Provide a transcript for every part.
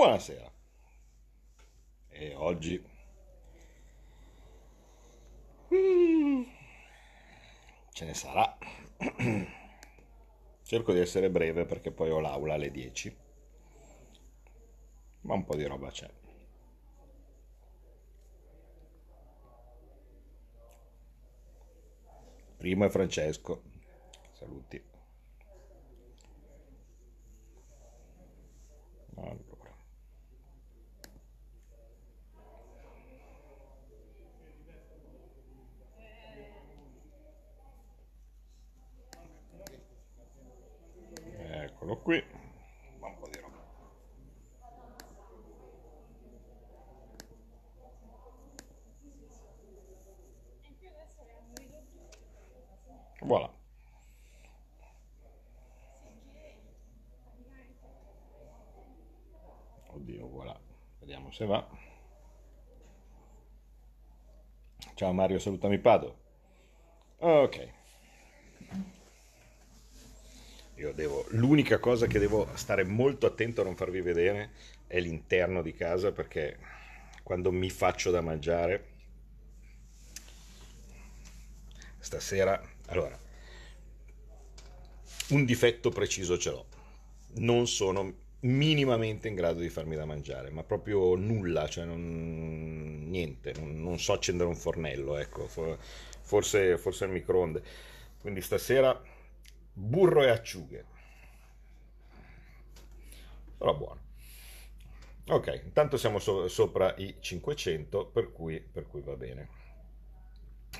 Buonasera. E oggi mm, ce ne sarà. Cerco di essere breve perché poi ho l'aula alle 10. Ma un po' di roba c'è. Primo è Francesco. Saluti. Allora. Eccolo qui. Un po' di roba. Voilà. Oddio, voilà. Vediamo se va. Ciao Mario, salutami Pado. Ok. Io devo, l'unica cosa che devo stare molto attento a non farvi vedere è l'interno di casa perché quando mi faccio da mangiare stasera, allora, un difetto preciso ce l'ho. Non sono minimamente in grado di farmi da mangiare, ma proprio nulla, cioè non, niente, non, non so accendere un fornello, ecco, forse, forse il microonde. Quindi stasera burro e acciughe. Però buono. Ok, intanto siamo so- sopra i 500, per cui, per cui, va bene.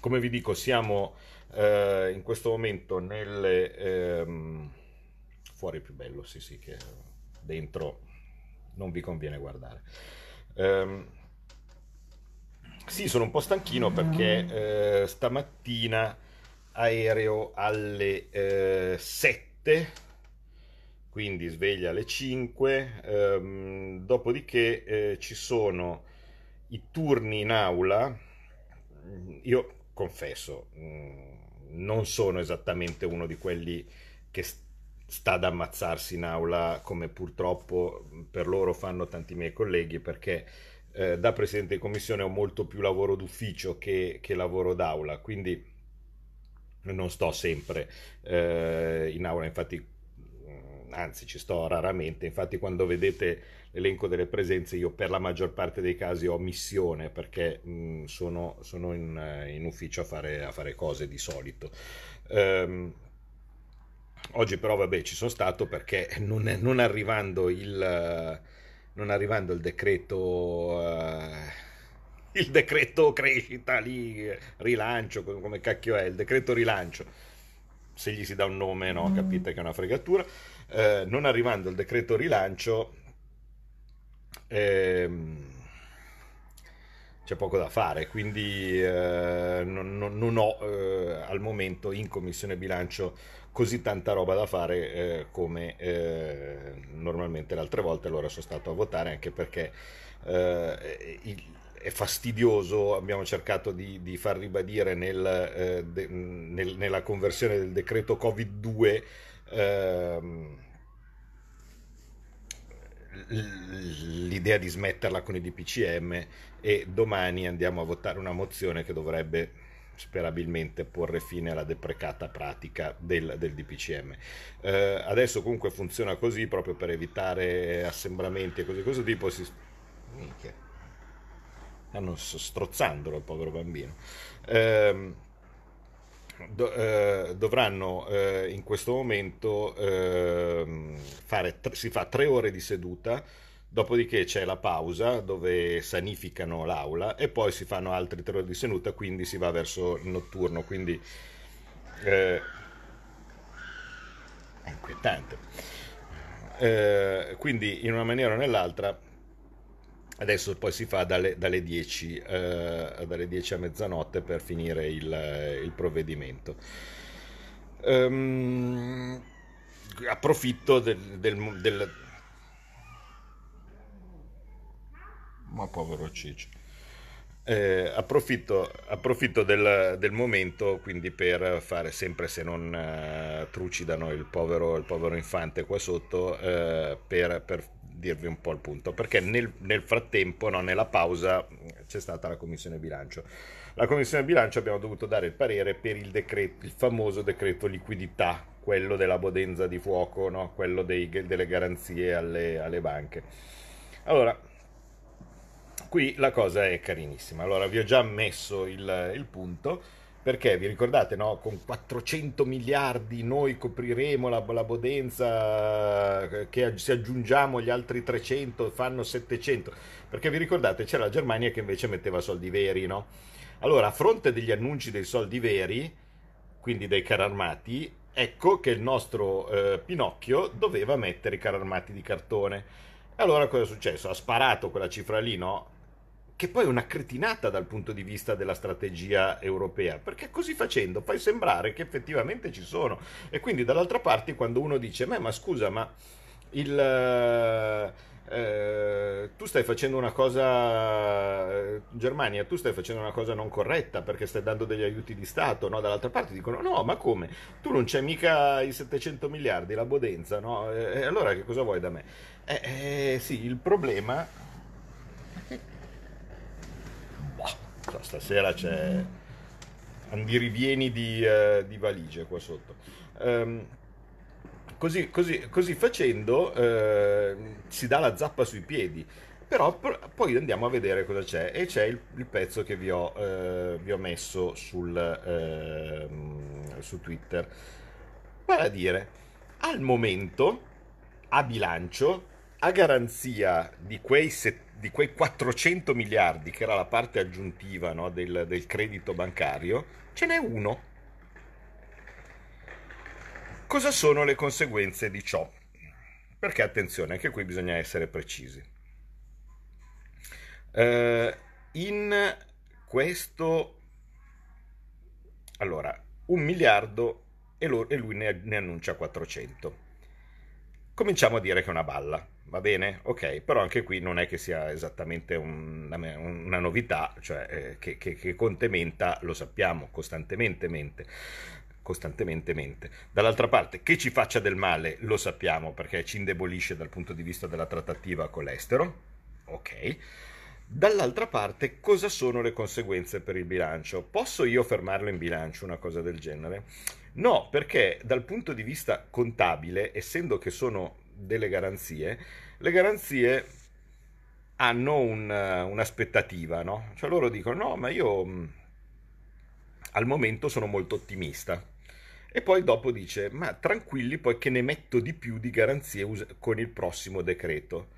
Come vi dico, siamo eh, in questo momento nelle... Ehm, fuori più bello, sì sì, che dentro non vi conviene guardare. Um, sì, sono un po' stanchino perché eh, stamattina aereo alle eh, 7, quindi sveglia alle 5, ehm, dopodiché eh, ci sono i turni in aula. Io confesso, mm, non sono esattamente uno di quelli che sta ad ammazzarsi in aula come purtroppo per loro fanno tanti miei colleghi perché eh, da presidente di commissione ho molto più lavoro d'ufficio che, che lavoro d'aula quindi non sto sempre eh, in aula infatti mm, anzi ci sto raramente. Infatti quando vedete l'elenco delle presenze io per la maggior parte dei casi ho missione perché mh, mm, sono, sono in, in, ufficio a fare, a fare cose di solito. Um, Oggi però vabbè ci sono stato perché non, non, arrivando, il, non arrivando il decreto... Uh, il decreto crescita lì, rilancio, come cacchio è, il decreto rilancio, se gli si dà un nome, no, mm. capite che è una fregatura, eh, non arrivando il decreto rilancio, ehm, c'è poco da fare, quindi eh, non, non, non, ho eh, al momento in commissione bilancio così tanta roba da fare eh, come eh, normalmente le altre volte, allora sono stato a votare anche perché eh, il, è fastidioso, abbiamo cercato di, di far ribadire nel, eh, de, nel, nella conversione del decreto Covid-2 ehm, l'idea di smetterla con i DPCM e domani andiamo a votare una mozione che dovrebbe sperabilmente porre fine alla deprecata pratica del, del DPCM. Eh, adesso comunque funziona così proprio per evitare assembramenti e cose di questo tipo. Si... Minchia. Stanno strozzandolo il povero bambino. Eh, do, eh, dovranno eh, in questo momento ehm, fare, si fa tre ore di seduta Dopodiché c'è la pausa dove sanificano l'aula e poi si fanno altri tre ore di seduta, quindi si va verso il notturno. Quindi eh, è inquietante. Eh, quindi in una maniera o nell'altra adesso poi si fa dalle, dalle, 10, eh, dalle 10, a mezzanotte per finire il, il provvedimento. Um, approfitto del, del, del ma povero Ciccio. Eh, approfitto, approfitto del, del, momento quindi per fare sempre se non uh, trucidano il povero, il povero, infante qua sotto uh, per, per, dirvi un po' il punto, perché nel, nel frattempo, no, nella pausa, c'è stata la commissione bilancio. La commissione bilancio abbiamo dovuto dare il parere per il, decreto, il famoso decreto liquidità, quello della bodenza di fuoco, no? quello dei, delle garanzie alle, alle banche. Allora, qui la cosa è carinissima. Allora, vi ho già messo il, il punto perché vi ricordate, no? Con 400 miliardi noi copriremo la, la bodenza, che se aggiungiamo gli altri 300 fanno 700. Perché vi ricordate, c'era la Germania che invece metteva soldi veri, no? Allora, a fronte degli annunci dei soldi veri, quindi dei carri armati, ecco che il nostro eh, Pinocchio doveva mettere i carri armati di cartone. Allora cosa è successo? Ha sparato quella cifra lì, no? Che poi è una cretinata dal punto di vista della strategia europea, perché così facendo fai sembrare che effettivamente ci sono. E quindi dall'altra parte quando uno dice, ma scusa, ma il, eh, eh, tu stai facendo una cosa, eh, Germania, tu stai facendo una cosa non corretta perché stai dando degli aiuti di Stato, no? Dall'altra parte dicono, no, ma come? Tu non c'è mica i 700 miliardi, la bodenza, no? E allora che cosa vuoi da me? Eh, eh, sì, il problema Stasera c'è andirivieni di, uh, di valigie qua sotto. Um, così, così, così, facendo uh, si dà la zappa sui piedi. Però poi andiamo a vedere cosa c'è e c'è il, il pezzo che vi ho, uh, vi ho messo sul, ehm, su Twitter. Vale a dire, al momento, a bilancio, a garanzia di quei 70 di quei 400 miliardi, che era la parte aggiuntiva no, del, del credito bancario, ce n'è uno. Cosa sono le conseguenze di ciò? Perché attenzione, anche qui bisogna essere precisi. Uh, in questo, allora, un miliardo e, e lui ne, ne annuncia 400. Cominciamo a dire che è una balla va bene? Ok, però anche qui non è che sia esattamente un, una, novità, cioè eh, che, che, che Conte menta lo sappiamo costantemente, mente, costantemente mente. Dall'altra parte, che ci faccia del male lo sappiamo perché ci indebolisce dal punto di vista della trattativa con l'estero, ok. Dall'altra parte, cosa sono le conseguenze per il bilancio? Posso io fermarlo in bilancio una cosa del genere? No, perché dal punto di vista contabile, essendo che sono delle garanzie, le garanzie hanno un, un'aspettativa, no? Cioè loro dicono no, ma io mm, al momento sono molto ottimista. E poi dopo dice, ma tranquilli poi che ne metto di più di garanzie us- con il prossimo decreto.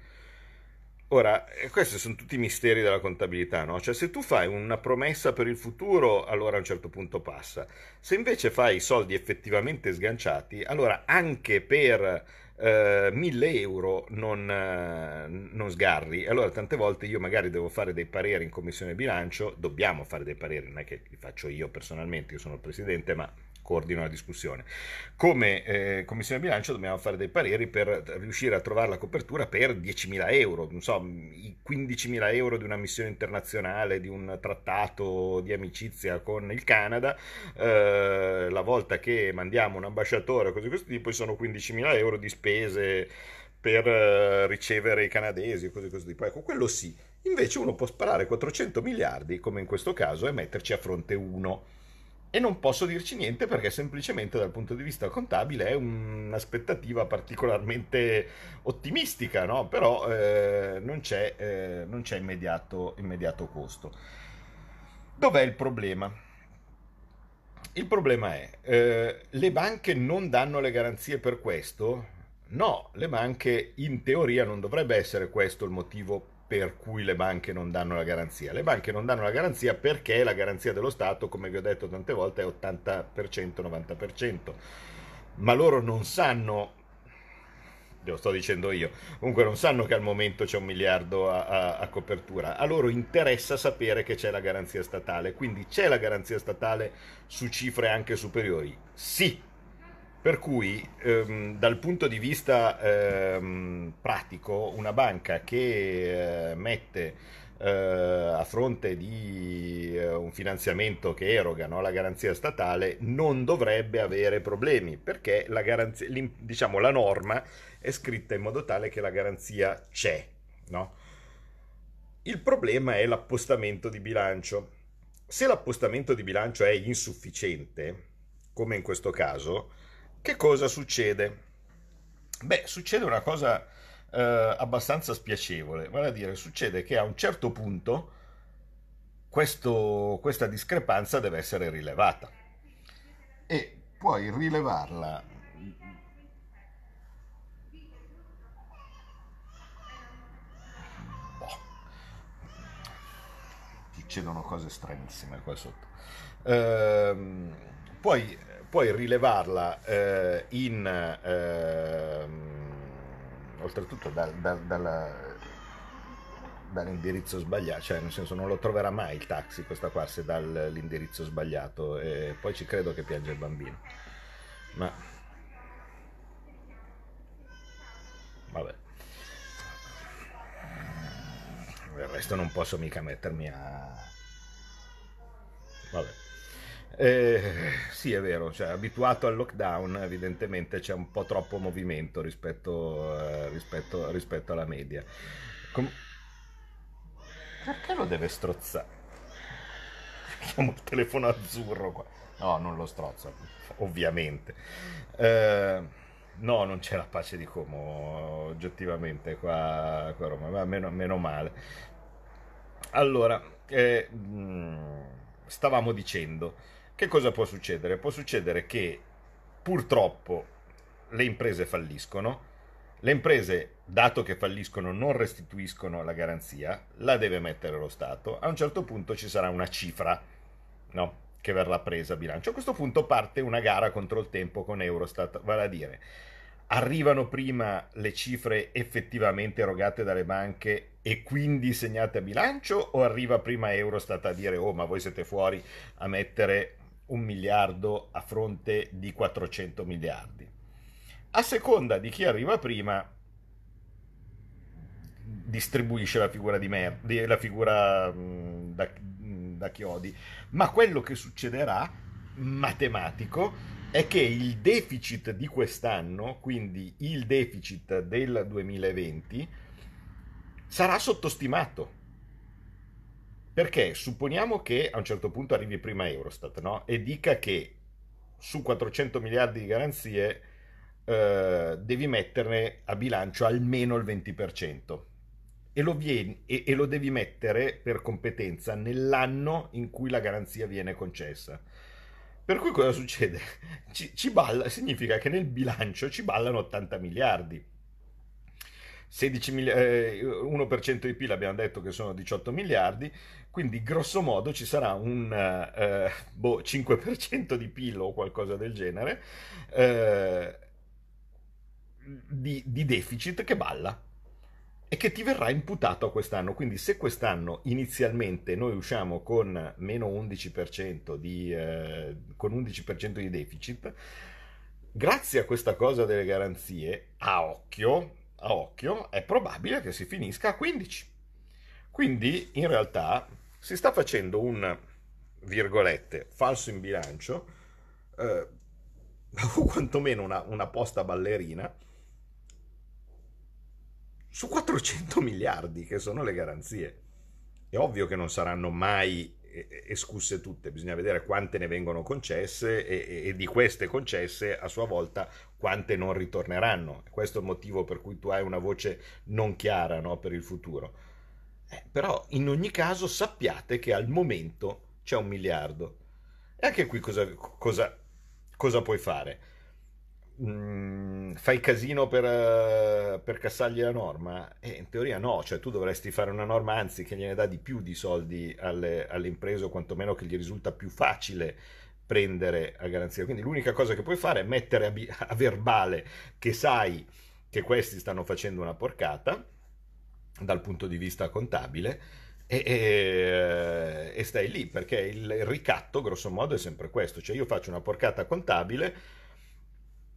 Ora, eh, questi sono tutti i misteri della contabilità, no? Cioè, se tu fai una promessa per il futuro, allora a un certo punto passa. Se invece fai i soldi effettivamente sganciati, allora anche per eh, 1000 euro non, eh, non, sgarri. Allora, tante volte io magari devo fare dei pareri in commissione bilancio, dobbiamo fare dei pareri, non è che li faccio io personalmente, io sono il presidente, ma coordino la discussione. Come eh, Commissione Bilancio dobbiamo fare dei pareri per riuscire a trovare la copertura per 10.000 euro, non so, i 15.000 euro di una missione internazionale, di un trattato di amicizia con il Canada, eh, la volta che mandiamo un ambasciatore o cose di questo tipo sono 15.000 euro di spese per uh, ricevere i canadesi e cose così tipo. Ecco, quello sì. Invece uno può sparare 400 miliardi, come in questo caso, e metterci a fronte uno e non posso dirci niente perché semplicemente dal punto di vista contabile è un'aspettativa particolarmente ottimistica, no? però eh, non c'è, eh, non c'è immediato, immediato costo. Dov'è il problema? Il problema è, eh, le banche non danno le garanzie per questo? No, le banche in teoria non dovrebbe essere questo il motivo per cui le banche non danno la garanzia. Le banche non danno la garanzia perché la garanzia dello Stato, come vi ho detto tante volte, è 80%, 90%. Ma loro non sanno, lo sto dicendo io, comunque non sanno che al momento c'è un miliardo a, a, a copertura. A loro interessa sapere che c'è la garanzia statale. Quindi c'è la garanzia statale su cifre anche superiori? Sì, per cui ehm, dal punto di vista ehm, pratico una banca che eh, mette eh, a fronte di eh, un finanziamento che eroga no, la garanzia statale non dovrebbe avere problemi perché la, garanzia, diciamo, la norma è scritta in modo tale che la garanzia c'è. No? Il problema è l'appostamento di bilancio. Se l'appostamento di bilancio è insufficiente, come in questo caso, che cosa succede? Beh, succede una cosa eh, abbastanza spiacevole, vale a dire, succede che a un certo punto questo, questa discrepanza deve essere rilevata e puoi rilevarla succedono cose stranissime qua sotto. Ehm, puoi, puoi rilevarla eh, in eh, oltretutto dal, dal, dal, dall'indirizzo sbagliato, cioè nel senso non lo troverà mai il taxi questa qua se dall'indirizzo sbagliato e poi ci credo che piange il bambino. Ma vabbè. Del resto non posso mica mettermi a... Vabbè. Eh, sì, è vero, cioè, abituato al lockdown evidentemente c'è un po' troppo movimento rispetto, eh, rispetto, rispetto alla media. Com- Perché lo deve strozzare? Chiamo il telefono azzurro qua. No, non lo strozza, ovviamente. Eh, no, non c'è la pace di Como, oggettivamente, qua, qua a Roma, ma meno, meno male. Allora, eh, stavamo dicendo che cosa può succedere? Può succedere che purtroppo le imprese falliscono, le imprese, dato che falliscono, non restituiscono la garanzia, la deve mettere lo Stato, a un certo punto ci sarà una cifra no? che verrà presa a bilancio. A questo punto parte una gara contro il tempo con Eurostat, vale a dire, arrivano prima le cifre effettivamente erogate dalle banche e quindi segnate a bilancio o arriva prima Eurostat a dire oh ma voi siete fuori a mettere un miliardo a fronte di 400 miliardi. A seconda di chi arriva prima, distribuisce la figura di merda, la figura mh, da, da chiodi. Ma quello che succederà, matematico, è che il deficit di quest'anno, quindi il deficit del 2020, sarà sottostimato perché supponiamo che a un certo punto arrivi prima Eurostat no? e dica che su 400 miliardi di garanzie eh, devi metterne a bilancio almeno il 20% e lo, vieni, e, e lo devi mettere per competenza nell'anno in cui la garanzia viene concessa. Per cui cosa succede? Ci, ci balla, significa che nel bilancio ci ballano 80 miliardi 16 mili- eh, 1% di PIL abbiamo detto che sono 18 miliardi, quindi grosso modo ci sarà un eh, boh, 5% di PIL o qualcosa del genere eh, di, di deficit che balla e che ti verrà imputato a quest'anno. Quindi se quest'anno inizialmente noi usciamo con meno 11% di, eh, con 11% di deficit, grazie a questa cosa delle garanzie, a occhio, a occhio, è probabile che si finisca a 15. Quindi in realtà si sta facendo un, virgolette, falso in bilancio, eh, o quantomeno una, una posta ballerina, su 400 miliardi che sono le garanzie. È ovvio che non saranno mai escusse tutte, bisogna vedere quante ne vengono concesse e, e, di queste concesse a sua volta quante non ritorneranno. Questo è il motivo per cui tu hai una voce non chiara no, per il futuro. Eh, però in ogni caso sappiate che al momento c'è un miliardo. E anche qui cosa, cosa, cosa puoi fare? Mm, fai casino per, uh, per, cassargli la norma? Eh, in teoria no, cioè tu dovresti fare una norma anzi che gliene dà di più di soldi alle, alle imprese o quantomeno che gli risulta più facile prendere a garanzia. Quindi l'unica cosa che puoi fare è mettere a, a verbale che sai che questi stanno facendo una porcata dal punto di vista contabile e, e, e, stai lì perché il ricatto grosso modo è sempre questo cioè io faccio una porcata contabile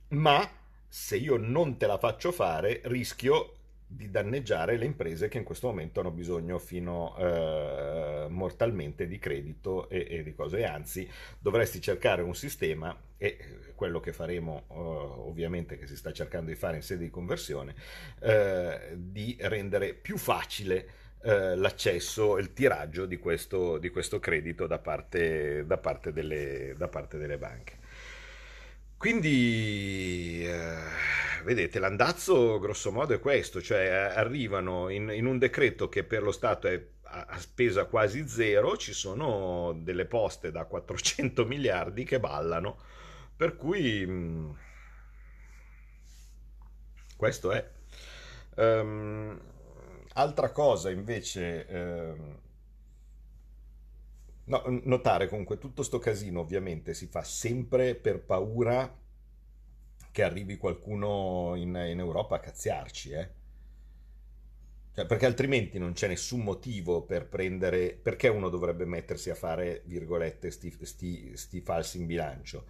ma se io non te la faccio fare rischio di danneggiare le imprese che in questo momento hanno bisogno fino eh, mortalmente di credito e, e, di cose. E anzi, dovresti cercare un sistema, e quello che faremo eh, ovviamente, che si sta cercando di fare in sede di conversione, eh, di rendere più facile eh, l'accesso, il tiraggio di questo, di questo credito da parte, da parte, delle, da parte delle banche. Quindi, eh, vedete, l'andazzo grosso modo è questo, cioè eh, arrivano in, in un decreto che per lo Stato è a spesa quasi zero, ci sono delle poste da 400 miliardi che ballano, per cui mm, questo è. Um, altra cosa invece... Um, No, notare comunque tutto sto casino ovviamente si fa sempre per paura che arrivi qualcuno in, in Europa a cazziarci, eh? Cioè, perché altrimenti non c'è nessun motivo per prendere... Perché uno dovrebbe mettersi a fare, virgolette, sti, sti, sti falsi in bilancio?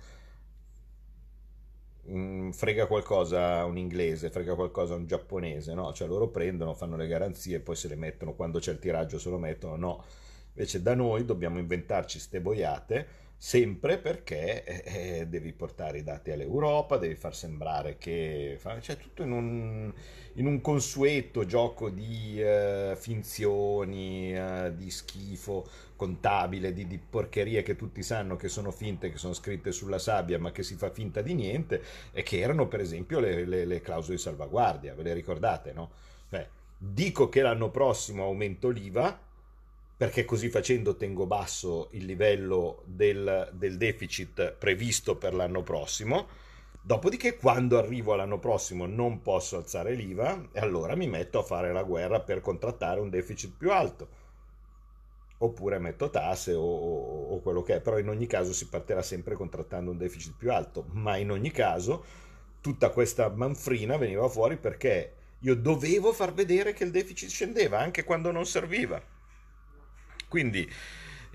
Mm, frega qualcosa un inglese, frega qualcosa un giapponese, no? Cioè loro prendono, fanno le garanzie, poi se le mettono, quando c'è il tiraggio se lo mettono, no Invece da noi dobbiamo inventarci ste boiate sempre perché eh, eh, devi portare i dati all'Europa, devi far sembrare che... Cioè tutto in un, in un consueto gioco di eh, finzioni, eh, di schifo contabile, di, di, porcherie che tutti sanno che sono finte, che sono scritte sulla sabbia, ma che si fa finta di niente, e che erano per esempio le, le, le clausole di salvaguardia, ve le ricordate, no? Cioè, dico che l'anno prossimo aumento l'IVA, perché così facendo tengo basso il livello del, del deficit previsto per l'anno prossimo. Dopodiché, quando arrivo all'anno prossimo, non posso alzare l'IVA e allora mi metto a fare la guerra per contrattare un deficit più alto. Oppure metto tasse o, o, o quello che è, però in ogni caso si partirà sempre contrattando un deficit più alto. Ma in ogni caso, tutta questa manfrina veniva fuori perché io dovevo far vedere che il deficit scendeva anche quando non serviva quindi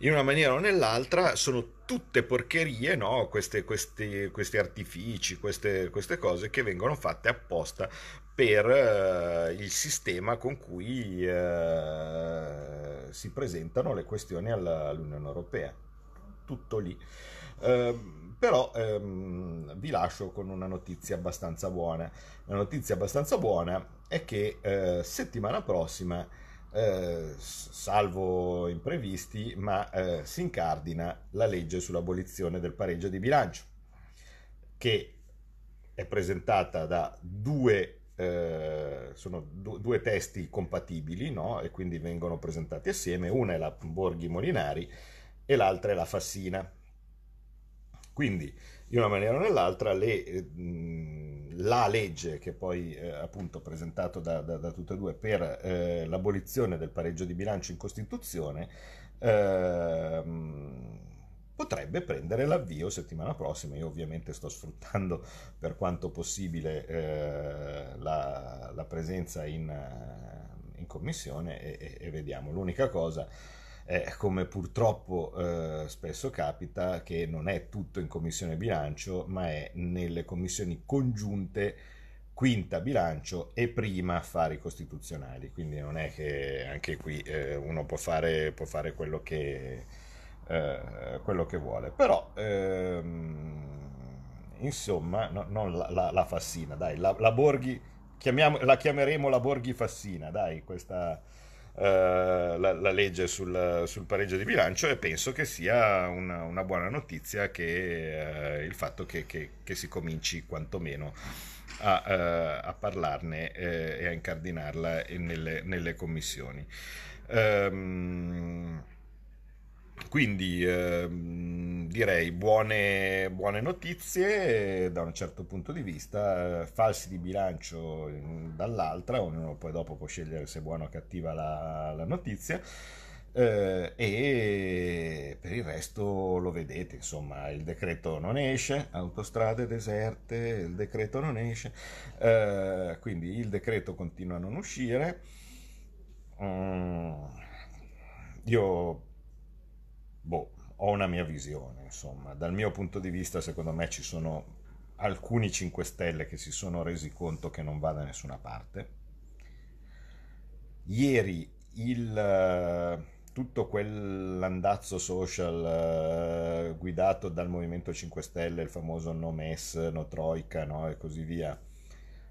in una maniera o nell'altra sono tutte porcherie, no? questi, questi, questi artifici, queste, queste, cose che vengono fatte apposta per uh, il sistema con cui uh, si presentano le questioni alla, all'Unione Europea. Tutto lì. Uh, però um, vi lascio con una notizia abbastanza buona. La notizia abbastanza buona è che settimana prossima eh, salvo imprevisti, ma eh, si incardina la legge sull'abolizione del pareggio di bilancio, che è presentata da due, eh, du- due testi compatibili, no? e quindi vengono presentati assieme, una è la Borghi Molinari e l'altra è la Fassina. Quindi, in una maniera o nell'altra, le, mh, la legge che poi eh, appunto presentato da, da, da, tutte e due per eh, l'abolizione del pareggio di bilancio in Costituzione eh, potrebbe prendere l'avvio settimana prossima. Io ovviamente sto sfruttando per quanto possibile eh, la, la, presenza in, in commissione e, e, e vediamo. L'unica cosa eh, come purtroppo eh, spesso capita, che non è tutto in commissione bilancio, ma è nelle commissioni congiunte quinta bilancio e prima affari costituzionali. Quindi non è che anche qui eh, uno può fare, può fare quello, che, eh, quello, che, vuole. Però, ehm, insomma, no, non la, la, la, Fassina, dai, la, la Borghi, la chiameremo la Borghi Fassina, dai, questa la, la, legge sul, sul, pareggio di bilancio e penso che sia una, una buona notizia che, uh, il fatto che, che, che, si cominci quantomeno a, uh, a parlarne e a incardinarla nelle, nelle commissioni. Um, quindi ehm, direi buone, buone, notizie eh, da un certo punto di vista, eh, falsi di bilancio in, dall'altra, ognuno poi dopo può scegliere se è buona o cattiva la, la notizia. Eh, e per il resto lo vedete, insomma, il decreto non esce, autostrade deserte, il decreto non esce, eh, quindi il decreto continua a non uscire. Mm, io boh, ho una mia visione, insomma. Dal mio punto di vista, secondo me ci sono alcuni 5 Stelle che si sono resi conto che non va da nessuna parte ieri il, tutto quell'andazzo social uh, guidato dal Movimento 5 Stelle, il famoso no MES, no Troika no, e così via,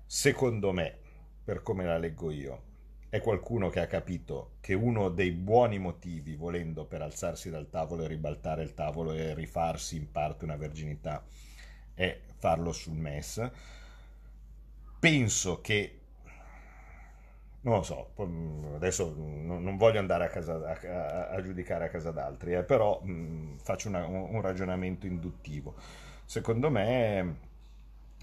secondo me, per come la leggo io, è qualcuno che ha capito che uno dei buoni motivi, volendo, per alzarsi dal tavolo e ribaltare il tavolo e rifarsi in parte una verginità, è farlo sul MES. Penso che non lo so, adesso non voglio andare a, casa, a, a giudicare a casa d'altri, eh, però mh, faccio una, un ragionamento induttivo. Secondo me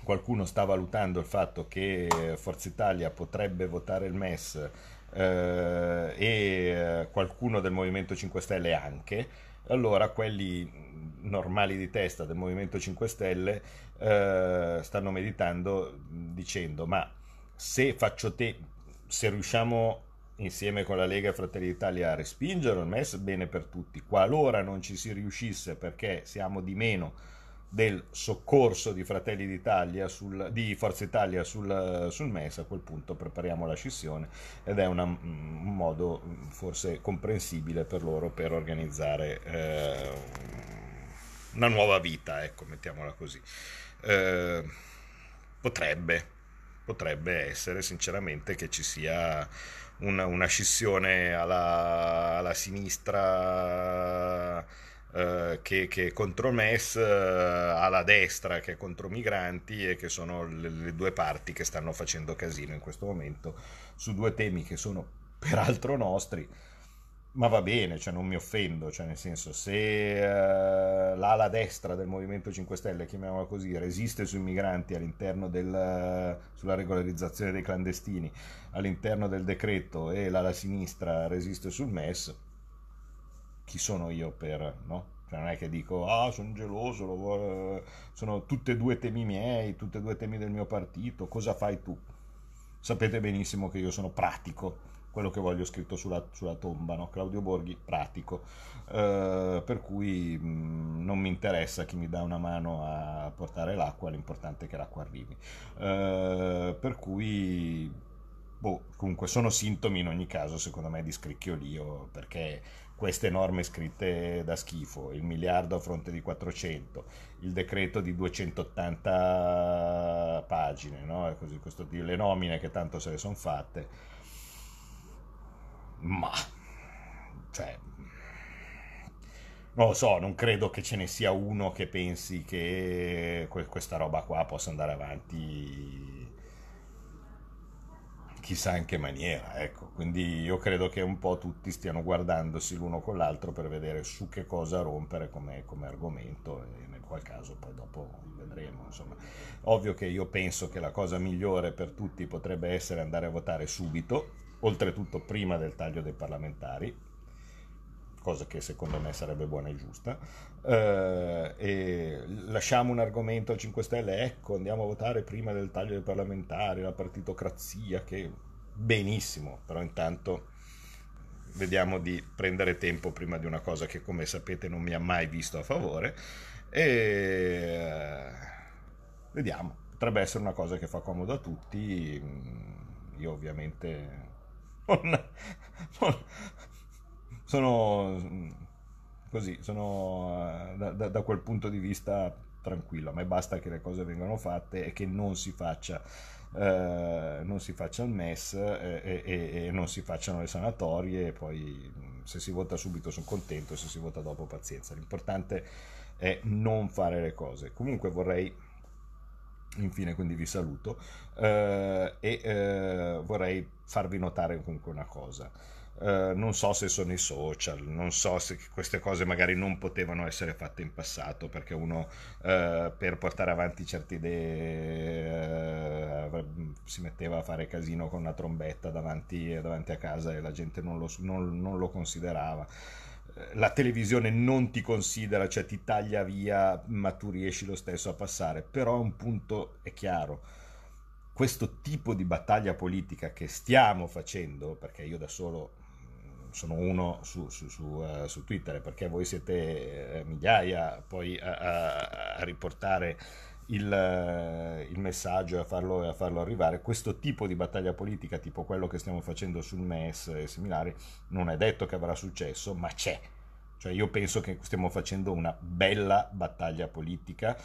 qualcuno sta valutando il fatto che Forza Italia potrebbe votare il MES eh, e eh, qualcuno del Movimento 5 Stelle anche, allora quelli normali di testa del Movimento 5 Stelle eh, stanno meditando dicendo ma se faccio te, se riusciamo insieme con la Lega e Fratelli d'Italia a respingere il MES, bene per tutti. Qualora non ci si riuscisse perché siamo di meno del soccorso di Fratelli d'Italia, sul, di Forza Italia sul, sul, MES, a quel punto prepariamo la scissione ed è una, un modo forse comprensibile per loro per organizzare eh, una nuova vita, ecco, mettiamola così. Eh, potrebbe, potrebbe essere sinceramente che ci sia una, una scissione alla, alla sinistra eh, che, che, contro MES, eh, alla destra che è contro migranti e che sono le, le, due parti che stanno facendo casino in questo momento su due temi che sono peraltro nostri. Ma va bene, cioè non mi offendo, cioè nel senso se uh, l'ala destra del Movimento 5 Stelle, chiamiamola così, resiste sui migranti all'interno del, sulla regolarizzazione dei clandestini all'interno del decreto e l'ala sinistra resiste sul MES, chi sono io per, no? Cioè non è che dico, ah, sono geloso, sono tutti e due temi miei, tutti e due temi del mio partito, cosa fai tu? Sapete benissimo che io sono pratico, quello che voglio scritto sulla, sulla tomba, no? Claudio Borghi, pratico. Uh, per cui mh, mm, non mi interessa chi mi dà una mano a portare l'acqua, l'importante è che l'acqua arrivi. Uh, per cui, boh, comunque sono sintomi in ogni caso, secondo me, di scricchiolio, perché queste norme scritte da schifo, il miliardo a fronte di 400, il decreto di 280 pagine, no? così, questo, le nomine che tanto se le sono fatte, ma, cioè, non lo so, non credo che ce ne sia uno che pensi che questa roba qua possa andare avanti chissà in che maniera, ecco. Quindi io credo che un po' tutti stiano guardandosi l'uno con l'altro per vedere su che cosa rompere come, come argomento e nel qual caso poi dopo vedremo, insomma. Ovvio che io penso che la cosa migliore per tutti potrebbe essere andare a votare subito, oltretutto prima del taglio dei parlamentari, cosa che secondo me sarebbe buona e giusta. Eh, e lasciamo un argomento al 5 Stelle, ecco, andiamo a votare prima del taglio dei parlamentari, la partitocrazia, che benissimo, però intanto vediamo di prendere tempo prima di una cosa che come sapete non mi ha mai visto a favore e eh, vediamo, potrebbe essere una cosa che fa comodo a tutti, io ovviamente non, sono così, sono eh, da, da, da, quel punto di vista tranquillo, a me basta che le cose vengano fatte e che non si faccia, eh, non si faccia il MES e, e, e, non si facciano le sanatorie e poi mm, se si vota subito sono contento, se si vota dopo pazienza. L'importante è non fare le cose. Comunque vorrei infine quindi vi saluto eh, e eh, vorrei farvi notare comunque una cosa Uh, non so se sono i social, non so se queste cose magari non potevano essere fatte in passato perché uno uh, per portare avanti certe idee uh, si metteva a fare casino con una trombetta davanti, davanti a casa e la gente non lo, non, non lo considerava la televisione non ti considera, cioè ti taglia via, ma tu riesci lo stesso a passare. Però un punto è chiaro, questo tipo di battaglia politica che stiamo facendo, perché io da solo sono uno su, su, su, uh, su Twitter perché voi siete uh, migliaia poi a, a, a riportare il, eh, il messaggio e a, farlo, e a farlo arrivare. Questo tipo di battaglia politica, tipo quello che stiamo facendo sul MES e similari, non è detto che avrà successo, ma c'è. Cioè io penso che stiamo facendo una bella battaglia politica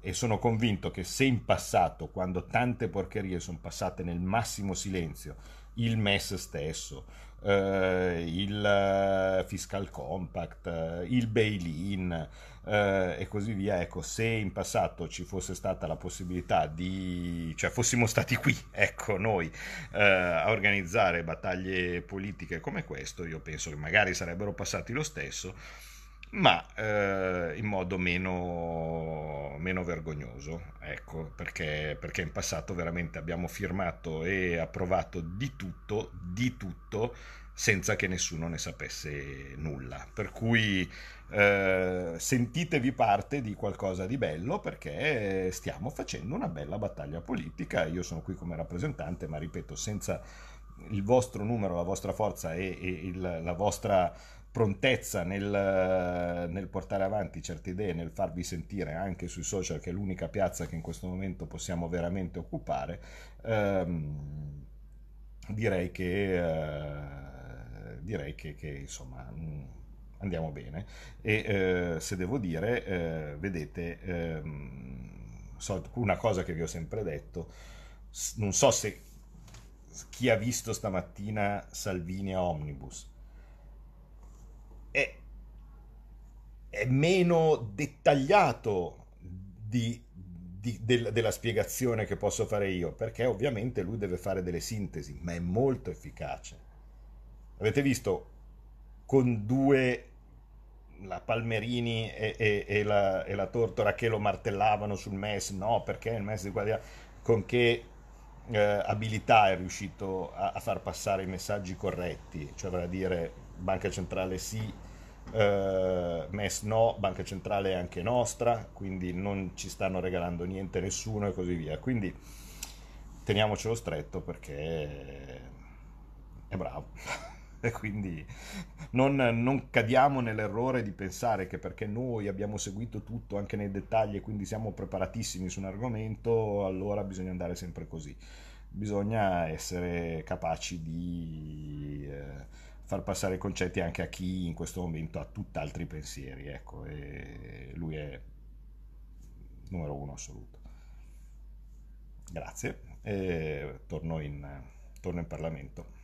e sono convinto che se in passato, quando tante porcherie sono passate nel massimo silenzio, il MES stesso, eh, il eh, fiscal compact, eh, il bail-in eh, e così via. Ecco, se in passato ci fosse stata la possibilità di, cioè fossimo stati qui, ecco, noi eh, a organizzare battaglie politiche come questo, io penso che magari sarebbero passati lo stesso ma eh, in modo meno, meno vergognoso, ecco, perché, perché, in passato veramente abbiamo firmato e approvato di tutto, di tutto, senza che nessuno ne sapesse nulla. Per cui eh, sentitevi parte di qualcosa di bello perché stiamo facendo una bella battaglia politica. Io sono qui come rappresentante, ma ripeto, senza il vostro numero, la vostra forza e, e il, la vostra prontezza nel, nel, portare avanti certe idee, nel farvi sentire anche sui social, che è l'unica piazza che in questo momento possiamo veramente occupare, ehm, direi che, eh, direi che, che insomma mm, andiamo bene. E eh, se devo dire, eh, vedete, ehm, una cosa che vi ho sempre detto, non so se chi ha visto stamattina Salvini a Omnibus, è, è meno dettagliato di, di, del, della spiegazione che posso fare io, perché ovviamente lui deve fare delle sintesi, ma è molto efficace. Avete visto? Con due la Palmerini e, e, e, la, e, la, Tortora che lo martellavano sul MES, no perché il MES di qua con che eh, abilità è riuscito a, a, far passare i messaggi corretti, cioè vale a dire banca centrale sì, eh, MES no, banca centrale è anche nostra, quindi non ci stanno regalando niente nessuno e così via. Quindi teniamocelo stretto perché è bravo. e quindi non, non, cadiamo nell'errore di pensare che perché noi abbiamo seguito tutto anche nei dettagli e quindi siamo preparatissimi su un argomento, allora bisogna andare sempre così. Bisogna essere capaci di... Eh, far passare i concetti anche a chi in questo momento ha tutt'altri pensieri, ecco, e lui è numero uno assoluto. Grazie, e torno in, torno in Parlamento.